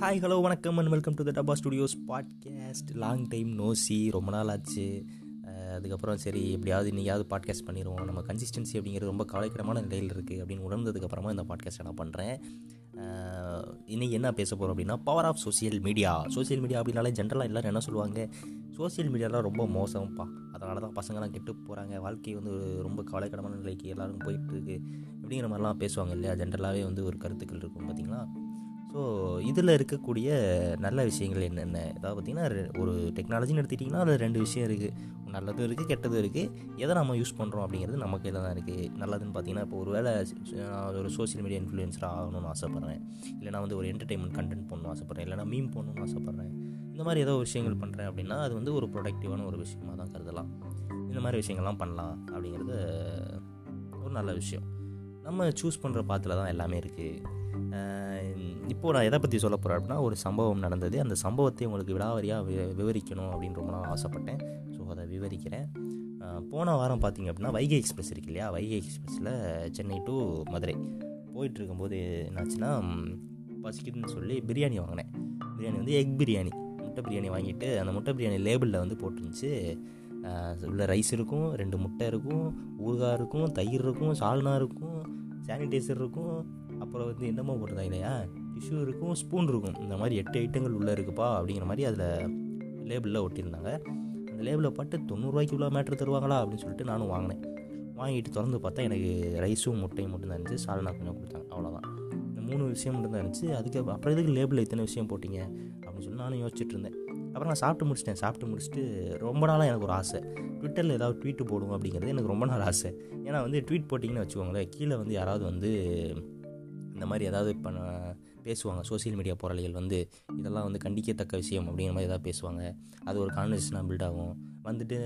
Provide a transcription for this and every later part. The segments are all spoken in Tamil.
ஹாய் ஹலோ வணக்கம் and welcome to the Dabba studios podcast long time no see ரொம்ப நாள் ஆச்சு. அதுக்கப்புறம் சரி எப்படியாவது இன்றைக்காவது பாட்காஸ்ட் பண்ணிடுவோம். நம்ம கன்சிஸ்டன்சி அப்படிங்கிறது ரொம்ப கவலைக்கிடமான நிலையில் இருக்குது அப்படின்னு உணர்ந்ததுக்கப்புறமா இந்த பாட்காஸ்ட்டை நான் பண்ணுறேன் இன்றைக்கி என்ன பேச போகிறோம் அப்படின்னா power of social media social media அப்படின்னாலே ஜென்ரலாக எல்லோரும் என்ன சொல்லுவாங்க? சோஷியல் மீடியாலாம் ரொம்ப மோசம்ப்பா. அதனால தான் பசங்களாம் கெட்டு போகிறாங்க வாழ்க்கை வந்து ரொம்ப கவலைக்கிடமான நிலைக்கு எல்லோரும் போயிட்டுருக்கு அப்படிங்கிற மாதிரிலாம் பேசுவாங்க இல்லையா? ஜென்ரலாகவே வந்து ஒரு கருத்துக்கள் இருக்கும் பார்த்தீங்களா ஸோ இதில் இருக்கக்கூடிய நல்ல விஷயங்கள் என்னென்ன? அதாவது பார்த்திங்கன்னா ரெ- ஒரு டெக்னாலஜின்னு எடுத்துக்கிட்டிங்கன்னா அதில் ரெண்டு விஷயம் இருக்குது நல்லதும் இருக்குது கெட்டதும் இருக்குது எதை நம்ம யூஸ் பண்ணுறோம் அப்படிங்கிறது நம்ம கையில் தான் இருக்குது நல்லதுன்னு பார்த்தீங்கன்னா இப்போ ஒரு வேளை ஒரு சோஷியல் மீடியா இன்ஃப்ளூயன்ஸராக ஆகணும்னு ஆசைப்பட்றேன். இல்லைனா வந்து ஒரு என்டர்டைன்மெண்ட் கண்டென்ட் பண்ணணும்னு ஆசைப்பட்றேன். இல்லைனா மீம் பண்ணணும்னு ஆசைப்பட்றேன். இந்த மாதிரி ஏதோ விஷயங்கள் பண்ணுறேன் அப்படின்னா அது வந்து ஒரு ப்ரொடக்டிவான ஒரு விஷயமாக தான் கருதலாம். இந்த மாதிரி விஷயங்கள்லாம் பண்ணலாம் அப்படிங்கிறது ஒரு நல்ல விஷயம். நம்ம சூஸ் பண்ணுற பாத்தில் தான் எல்லாமே இருக்குது இப்போது நான் எதை பற்றி சொல்ல போகிறேன் அப்படின்னா ஒரு சம்பவம் நடந்தது. அந்த சம்பவத்தை உங்களுக்கு விடாவரியாக வி விவரிக்கணும் அப்படின்னு ரொம்ப நான் ஆசைப்பட்டேன். ஸோ அதை விவரிக்கிறேன். போன வாரம் பார்த்தீங்க அப்படின்னா வைகை எக்ஸ்பிரஸ் இருக்கு இல்லையா? வைகை எக்ஸ்பிரஸில் சென்னை டு மதுரை போயிட்டு இருக்கும்போது என்னாச்சுன்னா பசிக்குதுன்னு சொல்லி பிரியாணி வாங்கினேன். பிரியாணி வந்து எக் பிரியாணி. முட்டை பிரியாணி வாங்கிட்டு அந்த முட்டை பிரியாணி லேபிளில் வந்து போட்டுருந்துச்சு. உள்ள ரைஸ் இருக்கும் ரெண்டு முட்டை இருக்கும் ஊறுகாய் இருக்கும் தயிர் இருக்கும் சால்னா இருக்கும் சானிடைசர் இருக்கும். அப்புறம் வந்து என்னமோ போட்டிருந்தாங்க இல்லையா? டிஷ்யூ இருக்கும் ஸ்பூன் இருக்கும். இந்த மாதிரி எட்டு ஐட்டங்கள் உள்ளே இருக்குப்பா அப்படிங்கிற மாதிரி அதில் லேபிளில் ஒட்டியிருந்தாங்க. அந்த லேபிளை பட்டு தொண்ணூறுரூவாய்க்கு இவ்வளோ மேட்ரு தருவாங்களா அப்படின்னு சொல்லிட்டு நானும் வாங்கினேன். வாங்கிட்டு திறந்து பார்த்தா எனக்கு ரைஸும் முட்டையும் மட்டும்தான் இருந்துச்சு. சால்னா கொஞ்சம் கொடுத்தாங்க அவ்வளோதான் இந்த மூணு விஷயம் மட்டும்தான் இருந்துச்சு. அதுக்கு அப்புறம் எதுக்கு லேபிளில் இத்தனை விஷயம் போட்டிங்க அப்படின்னு சொல்லி நானும் யோசிச்சுட்டு இருந்தேன். அப்புறம் நான் சாப்பிட்டு முடிச்சிட்டேன். சாப்பிட்டு முடிச்சுட்டு ரொம்ப நாளாக எனக்கு ஒரு ஆசை. ட்விட்டரில் ஏதாவது ட்வீட் போடுவோம் அப்படிங்கிறது எனக்கு ரொம்ப நாள் ஆசை. ஏன்னா வந்து ட்வீட் போட்டிங்கன்னு வச்சுக்கோங்களேன் கீழே வந்து யாராவது வந்து இந்த மாதிரி ஏதாவது பண்ண பேசுவாங்க. சோஷியல் மீடியா போராளிகள் வந்து இதெல்லாம் வந்து கண்டிக்கத்தக்க விஷயம் அப்படிங்கிற மாதிரி ஏதாவது பேசுவாங்க. அது ஒரு கான்வர்சேஷனாக பில்ட் ஆகும். வந்துட்டு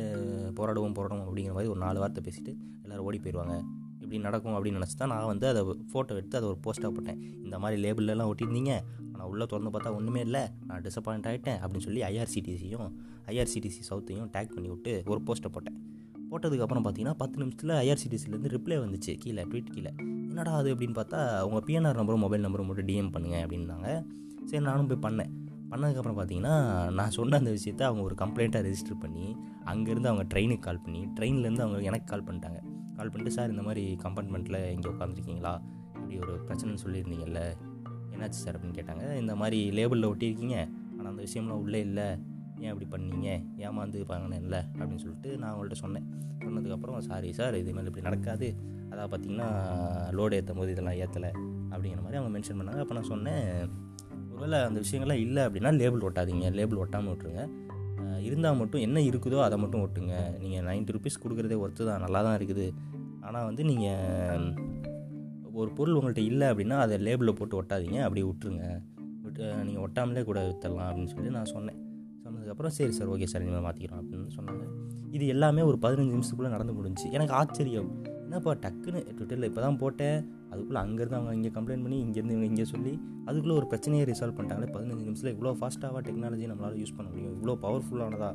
போராடுவோம் போராடுவோம் அப்படிங்கிற மாதிரி ஒரு நாலு வார்த்தை பேசிட்டு எல்லோரும் ஓடி போயிடுவாங்க இப்படி நடக்கும் அப்படின்னு நினச்சி தான் நான் வந்து அதை ஃபோட்டோ எடுத்து அதை ஒரு போஸ்ட்டாக போட்டேன். இந்த மாதிரி லேபிள்லாம் ஒட்டியிருந்தீங்க. ஆனால் உள்ளே திறந்து பார்த்தா ஒன்றுமே இல்லை. நான் டிசப்பாயிண்ட் ஆகிட்டேன் அப்படின்னு சொல்லி ஐஆர்சிடிசியும் ஐஆர்சிடிசி சவுத்தையும் டேக் பண்ணி விட்டு ஒரு போஸ்ட்டை போட்டேன். போட்டதுக்கப்புறம் பார்த்தீங்கன்னா பத்து நிமிஷத்தில் ஐஆர்சிடிசிலேருந்து ரிப்ளை வந்துச்சு. கீழே ட்வீட் கீழே. என்னடா அது அப்படின்னு பார்த்தா உங்கள் பிஎன்ஆர் நம்பரும் மொபைல் நம்பரும் மட்டும் டிஎம் பண்ணுங்க அப்படின்னாங்க. சரி நானும் போய் பண்ணேன். பண்ணதுக்கப்புறம் பார்த்தீங்கன்னா நான் சொன்ன அந்த விஷயத்தை அவங்க ஒரு கம்ப்ளைண்ட்டாக ரெஜிஸ்டர் பண்ணி அங்கேருந்து அவங்க ட்ரெயினுக்கு கால் பண்ணி ட்ரெயின்லேருந்து அவங்க எனக்கு கால் பண்ணிட்டாங்க. கால் பண்ணிட்டு சார் இந்த மாதிரி கம்பார்ட்மெண்ட்டில் இங்கே உட்காந்துருக்கீங்களா இப்படி ஒரு பிரச்சனைன்னு சொல்லியிருந்தீங்கல்ல. என்னாச்சு சார்? அப்படின்னு கேட்டாங்க. இந்த மாதிரி லேபிளில் ஒட்டியிருக்கீங்க. ஆனால் அந்த விஷயம்லாம் உள்ளே இல்லை. ஏன் இப்படி பண்ணீங்க? ஏமாந்து பண்ணல அப்படின்னு சொல்லிட்டு நான் அவங்கள்ட்ட சொன்னேன். சொன்னதுக்கப்புறம் சாரி சார் இது மாதிரி இப்படி நடக்காது. அதான் பார்த்தீங்கன்னா லோடு ஏற்றும் போது இதெல்லாம் ஏற்றலை அப்படிங்கிற மாதிரி அவங்க மென்ஷன் பண்ணாங்க. அப்போ நான் சொன்னேன் ஒருவேளை அந்த விஷயங்கள்லாம் இல்லை அப்படின்னா லேபிள் ஒட்டாதீங்க. லேபிள் ஒட்டாமல் விட்ருங்க இருந்தால் மட்டும் என்ன இருக்குதோ அதை மட்டும் ஒட்டுங்க. நீங்கள் 90 ருபீஸ் கொடுக்குறதே ஒர்த்து தான். நல்லா தான் இருக்குது. ஆனால் வந்து நீங்கள் ஒரு பொருள் உங்கள்கிட்ட இல்லை அப்படின்னா அதை லேபிளில் போட்டு ஒட்டாதீங்க. அப்படியே விட்டுருங்க. விட்டு நீங்கள் ஒட்டாமலே கூட வித்தரலாம். அப்படின்னு சொல்லி நான் சொன்னேன். சொன்னதுக்கப்புறம் சரி சார் ஓகே சார் இனிமேல் மாற்றிக்கிறோம் அப்படின்னு சொன்னாங்க. இது எல்லாமே ஒரு பதினஞ்சு நிமிஷத்துக்குள்ளே நடந்து முடிஞ்சு எனக்கு ஆச்சரியம். என்னப்பா டக்குன்னு ட்விட்டரில் இப்போ தான் போட்டேன். அதுக்குள்ளே அங்கேருந்து அவங்க இங்கே கம்ப்ளைண்ட் பண்ணி இங்கேருந்து இவங்க இங்கே சொல்லி அதுக்குள்ளே ஒரு பிரச்சனையை ரிசால்வ் பண்ணிட்டாங்களே. பதினஞ்சு நிமிஷத்தில் இவ்வளோ ஃபாஸ்ட்டாக டெக்னாலஜி நம்மளால் யூஸ் பண்ண முடியும்? இவ்வளோ பவர்ஃபுல்லானதா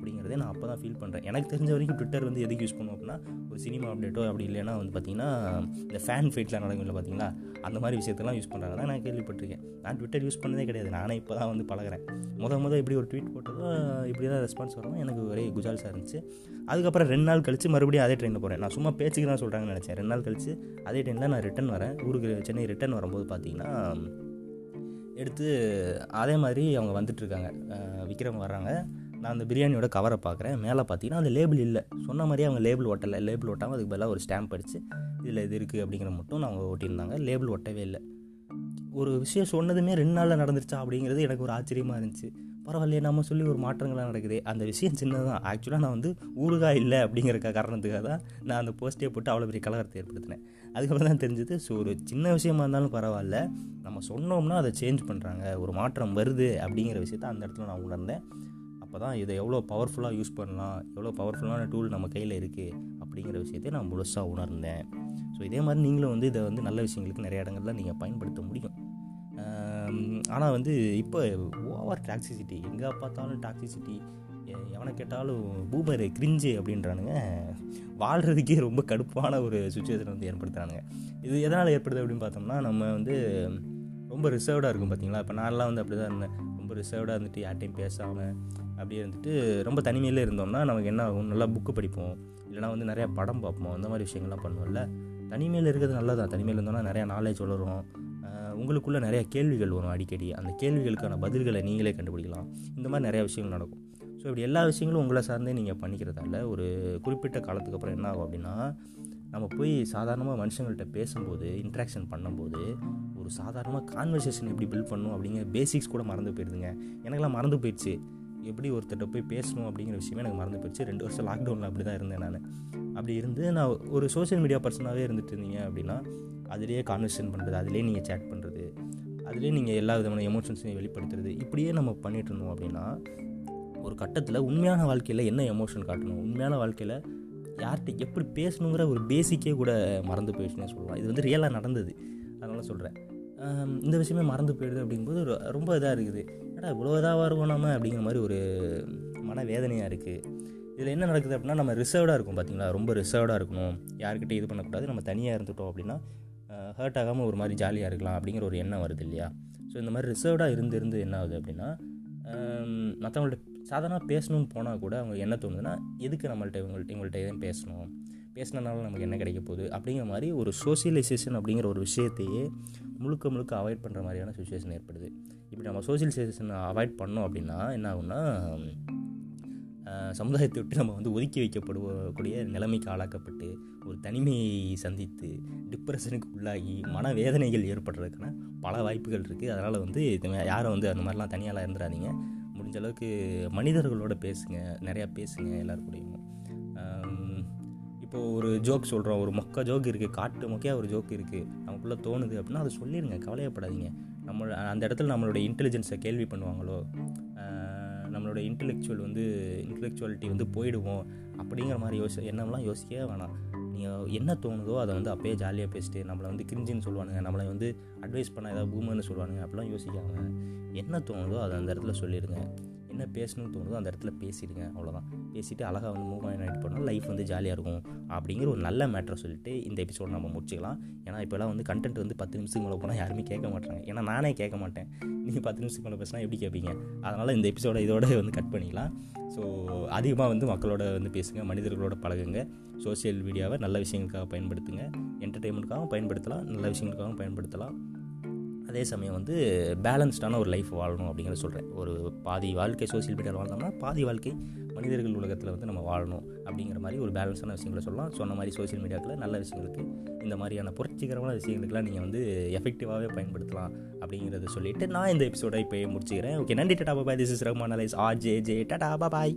அப்படிங்கிறதே நான் அப்போ தான் ஃபீல் பண்ணுறேன் எனக்கு தெரிஞ்ச வரைக்கும் ட்விட்டர் வந்து எதுக்கு யூஸ் பண்ணுவோம் அப்படின்னா ஒரு சினிமா அப்டேட்டோ அப்படி இல்லைன்னா வந்து பார்த்தீங்கன்னா இந்த ஃபேன் ஃபைட்லாம் இல்லை பார்த்தீங்களா அந்த மாதிரி விஷயத்தெல்லாம் யூஸ் பண்ணுறாங்க தான் நான் கேள்விப்பட்டிருக்கேன். நான் ட்விட்டர் யூஸ் பண்ணதே கிடையாது. நானே இப்போ தான் வந்து பழகுறேன். முத முத இப்படி ஒரு ட்வீட் போட்டதோ இப்படி தான் ரெஸ்பான்ஸ் வரணும் எனக்கு ஒரே குஜால்ஸாக இருந்துச்சு. அதுக்கப்புறம் ரெண்டு நாள் கழித்து மறுபடியும் அதே ட்ரெயினில் போகிறேன் நான் சும்மா பேச்சுக்கு தான் சொல்கிறாங்கன்னு நினச்சேன். ரெண்டு நாள் கழிச்சு அதே ட்ரெயினில் நான் ரிட்டன் வரேன். ஊருக்கு சென்னை ரிட்டன் வரும்போது பார்த்தீங்கன்னா எடுத்து அதே மாதிரி அவங்க வந்துட்டுருக்காங்க விக்ரம் வர்றாங்க. நான் அந்த பிரியாணியோட கவரை பார்க்குறேன். மேலே பார்த்தீங்கன்னா அந்த லேபிள் இல்லை. சொன்ன மாதிரியே அவங்க லேபிள் ஒட்டலை. லேபிள் ஒட்டாமல் அதுக்கு பதிலாக ஒரு ஸ்டாம்ப் அடித்து இதில் இது இருக்குது அப்படிங்கிற மட்டும் அவங்க ஒட்டியிருந்தாங்க. லேபிள் ஒட்டவே இல்லை. ஒரு விஷயம் சொன்னதுமே ரெண்டு நாளில் நடந்துருச்சா அப்படிங்கிறது எனக்கு ஒரு ஆச்சரியமாக இருந்துச்சு. பரவாயில்லையே நம்ம சொல்லி ஒரு மாற்றங்களாக நடக்குது. அந்த விஷயம் சின்னதான் ஆக்சுவலாக நான் வந்து ஊறுகாய் இல்லை அப்படிங்கிற காரணத்துக்காக தான் நான் அந்த போஸ்ட்டே போட்டு அவ்வளோ பெரிய கலகரத்தை ஏற்படுத்தினேன். அதுக்கப்புறம் தான் தெரிஞ்சது ஸோ ஒரு சின்ன விஷயமா இருந்தாலும் பரவாயில்ல. நம்ம சொன்னோம்னா அதை சேஞ்ச் பண்ணுறாங்க ஒரு மாற்றம் வருது அப்படிங்கிற விஷயத்த அந்த இடத்துல நான் உணர்ந்தேன். அப்போ தான் இதை எவ்வளோ பவர்ஃபுல்லாக யூஸ் பண்ணலாம் எவ்வளோ பவர்ஃபுல்லான டூல் நம்ம கையில் இருக்குது அப்படிங்கிற விஷயத்தை நான் முழுசாக உணர்ந்தேன். ஸோ இதே மாதிரி நீங்களும் வந்து இதை வந்து நல்ல விஷயங்களுக்கு நிறைய இடங்கள்ல நீங்கள் பயன்படுத்த முடியும். ஆனால் வந்து இப்போ ஓவர் டாக்ஸிசிட்டி எங்கே பார்த்தாலும் டாக்ஸிசிட்டி எவனை கேட்டாலும் பூமர் கிரிஞ்சு அப்படின்றானுங்க. வாழ்கிறதுக்கே ரொம்ப கடுப்பான ஒரு சுச்சுவேஷன் வந்து ஏற்படுத்துகிறானுங்க இது எதனால் ஏற்படுது அப்படின்னு பார்த்தோம்னா நம்ம வந்து ரொம்ப ரிசர்வ்டாக இருக்கும் பார்த்தீங்களா இப்போ நான்லாம் வந்து அப்படி தான் இருந்தேன். ரொம்ப ரிசர்வ்டாக இருந்துட்டு யார்ட்டையும் பேசாமல் அப்படி இருந்துட்டு ரொம்ப தனிமையில் இருந்தோம்னா நமக்கு என்ன ஆகும்? நல்லா புக்கு படிப்போம். இல்லைனா வந்து நிறையா படம் பார்ப்போம். அந்த மாதிரி விஷயங்கள்லாம் பண்ணுவோம்ல. தனிமையில் இருக்கிறது நல்லதான் தனிமையில் இருந்தோம்னா நிறையா நாலேஜ் வளரும். உங்களுக்குள்ளே நிறையா கேள்விகள் வரும் அடிக்கடி. அந்த கேள்விகளுக்கான பதில்களை நீங்களே கண்டுபிடிக்கலாம். இந்த மாதிரி நிறையா விஷயங்கள் நடக்கும். ஸோ இப்படி எல்லா விஷயங்களும் உங்களை சார்ந்தே நீங்கள் பண்ணிக்கிறதால ஒரு குறிப்பிட்ட காலத்துக்கு அப்புறம் என்ன ஆகும் அப்படின்னா நம்ம போய் சாதாரணமாக மனுஷங்கள்கிட்ட பேசும்போது இன்ட்ராக்ஷன் பண்ணும்போது ஒரு சாதாரணமாக கான்வர்சேஷன் எப்படி பில்ட் பண்ணும் அப்படிங்கிற பேசிக்ஸ் கூட மறந்து போயிடுதுங்க. எனக்கெல்லாம் மறந்து போயிடுச்சு. எப்படி ஒருத்தர்கிட்ட போய் பேசணும் அப்படிங்கிற விஷயமே எனக்கு மறந்து போயிடுச்சு. ரெண்டு வருஷம் லாக்டவுனில் அப்படி தான் இருந்தேன் நான். அப்படி இருந்து நான் ஒரு சோஷியல் மீடியா பர்சனாகவே இருந்துட்டு இருந்தீங்க அப்படின்னா அதிலேயே கான்வர்சேஷன் பண்ணுறது அதிலே நீங்கள் சேட் பண்ணுறது அதிலே நீங்கள் எல்லா விதமான எமோஷன்ஸையும் வெளிப்படுத்துறது இப்படியே நம்ம பண்ணிகிட்டு இருந்தோம் அப்படின்னா ஒரு கட்டத்தில் உண்மையான வாழ்க்கையில் என்ன எமோஷன் காட்டணும்? உண்மையான வாழ்க்கையில் யார்கிட்ட எப்படி பேசணுங்கிற ஒரு பேசிக்கே கூட மறந்து போயிடுச்சுன்னு சொல்லலாம். இது வந்து ரியலாக நடந்தது. அதனால் சொல்கிறேன் இந்த விஷயமே மறந்து போயிடுது அப்படிங்கும்போது ரொம்ப இதாக இருக்குது. அடா இவ்வளோ இதாக இருக்கும் நம்ம அப்படிங்கிற மாதிரி ஒரு மன வேதனையாக இருக்குது இதில் என்ன நடக்குது அப்படின்னா நம்ம ரிசர்வ்டாக இருக்கும் பார்த்தீங்களா ரொம்ப ரிசர்வ்டாக இருக்கணும். யார்கிட்ட இது பண்ணக்கூடாது. நம்ம தனியாக இருந்துட்டோம் அப்படின்னா ஹர்ட் ஆகாமல் ஒரு மாதிரி ஜாலியாக இருக்கலாம் அப்படிங்கிற ஒரு எண்ணம் வருது இல்லையா? ஸோ இந்த மாதிரி ரிசர்வ்டாக இருந்து இருந்து என்ன ஆகுது அப்படின்னா மற்றவங்கள்ட்ட சாதாரணமாக பேசணும்னு போனால் கூட அவங்க என்ன தோணுதுன்னா எதுக்கு நம்மள்ட்ட இவங்கள்ட்ட இவங்கள்ட்ட எதுவும் பேசணும்? பேசினனால நமக்கு என்ன கிடைக்க போகுது? அப்படிங்கிற மாதிரி ஒரு சோசியலைசேஷன் அப்படிங்கிற ஒரு விஷயத்தையே முழுக்க முழுக்க அவாய்ட் பண்ணுற மாதிரியான சுச்சுவேஷன் ஏற்படுது. இப்படி நம்ம சோசியலைசேஷனை அவாய்ட் பண்ணோம் அப்படின்னா என்ன ஆகுன்னா சமுதாயத்தை விட்டு நம்ம வந்து ஒதுக்கி வைக்கப்படுவக்கூடிய நிலைமைக்கு ஆளாக்கப்பட்டு ஒரு தனிமையை சந்தித்து டிப்ரெஷனுக்கு உள்ளாகி மனவேதனைகள் ஏற்படுறதுக்கான பல வாய்ப்புகள் இருக்குது அதனால் வந்து யாரும் வந்து அந்த மாதிரிலாம் தனியாலாம் இருந்துடாதீங்க முடிஞ்ச அளவுக்கு மனிதர்களோட பேசுங்க நிறையா பேசுங்க எல்லாருக்கூடையும் இப்போது ஒரு ஜோக் சொல்கிறோம் ஒரு மொக்க ஜோக் இருக்குது காட்டு மொக்கையாக ஒரு ஜோக் இருக்குது நமக்குள்ளே தோணுது அப்படின்னா அதை சொல்லிடுங்க கவலையப்படாதீங்க. நம்ம அந்த இடத்துல நம்மளோட இன்டெலிஜென்ஸை கேள்வி பண்ணுவாங்களோ? நம்மளோட இன்டெலெக்சுவல் வந்து இன்டெலெக்சுவாலிட்டி வந்து போயிடுவோம் அப்படிங்கிற மாதிரி யோசி எண்ணம்லாம் யோசிக்கவே வேணாம். நீங்கள் என்ன தோணுதோ அதை வந்து அப்பயே ஜாலியாக பேசிட்டு நம்மளை வந்து கிரிஞ்சின்னு சொல்லுவானுங்க. நம்மளை வந்து அட்வைஸ் பண்ண ஏதாவது பூமர்னு சொல்லுவானுங்க. அப்படிலாம் யோசிக்காமல் என்ன தோணுதோ அதை அந்த இடத்துல சொல்லிடுங்க. என்ன பேசணும்னு தோணுதோ அந்த இடத்துல பேசிடுங்க அவ்வளோதான் பேசிவிட்டு அழகாக வந்து மூவ் ஆகிட்டு பண்ணால் லைஃப் வந்து ஜாலியாக இருக்கும் அப்படிங்கிற ஒரு நல்ல மேட்ரை சொல்லிட்டு இந்த எபிசோட் நம்ம முடிச்சுக்கலாம். ஏன்னா இப்போலாம் வந்து கண்டென்ட் வந்து பத்து நிமிஷத்துக்கு மேலே போனால் யாருமே கேட்க மாட்டாங்க ஏன்னா நானே கேட்க மாட்டேன். நீங்கள் பத்து நிமிஷத்துக்கு மேலே பேசினா எப்படி கேட்பீங்க? அதனால் இந்த எபிசோட இதோட வந்து கட் பண்ணிக்கலாம். ஸோ அதிகமாக வந்து மக்களோட வந்து பேசுங்க மனிதர்களோட பழகுங்க. சோசியல் மீடியாவை நல்ல விஷயங்களுக்காக பயன்படுத்துங்க. என்டர்டெயின்மெண்ட்காகவும் பயன்படுத்தலாம் நல்ல விஷயங்களுக்காகவும் பயன்படுத்தலாம். அதே சமயம் வந்து பேலன்ஸ்டான ஒரு லைஃப் வாழணும் அப்படிங்கிறத சொல்கிறேன் ஒரு பாதி வாழ்க்கை சோசியல் மீடியாவில் வாழ்ந்தோம்னா பாதி வாழ்க்கை மனிதர்கள் உலகத்தில் வந்து நம்ம வாழணும் அப்படிங்கிற மாதிரி ஒரு பேலன்ஸான விஷயங்களை சொல்லலாம். சொன்ன மாதிரி சோசியல் மீடியாவில் நல்ல விஷயங்களுக்கு இந்த மாதிரியான புரட்சிகரமான விஷயங்களுக்குலாம் நீங்கள் வந்து எஃபெக்டிவாகவே பயன்படுத்தலாம் அப்படிங்கிறத சொல்லிவிட்டு நான் இந்த எபிசோடை இப்போ முடிச்சுக்கிறேன். ஓகே நன்றி tata bye bye this is Rahman alias R J J tata bye bye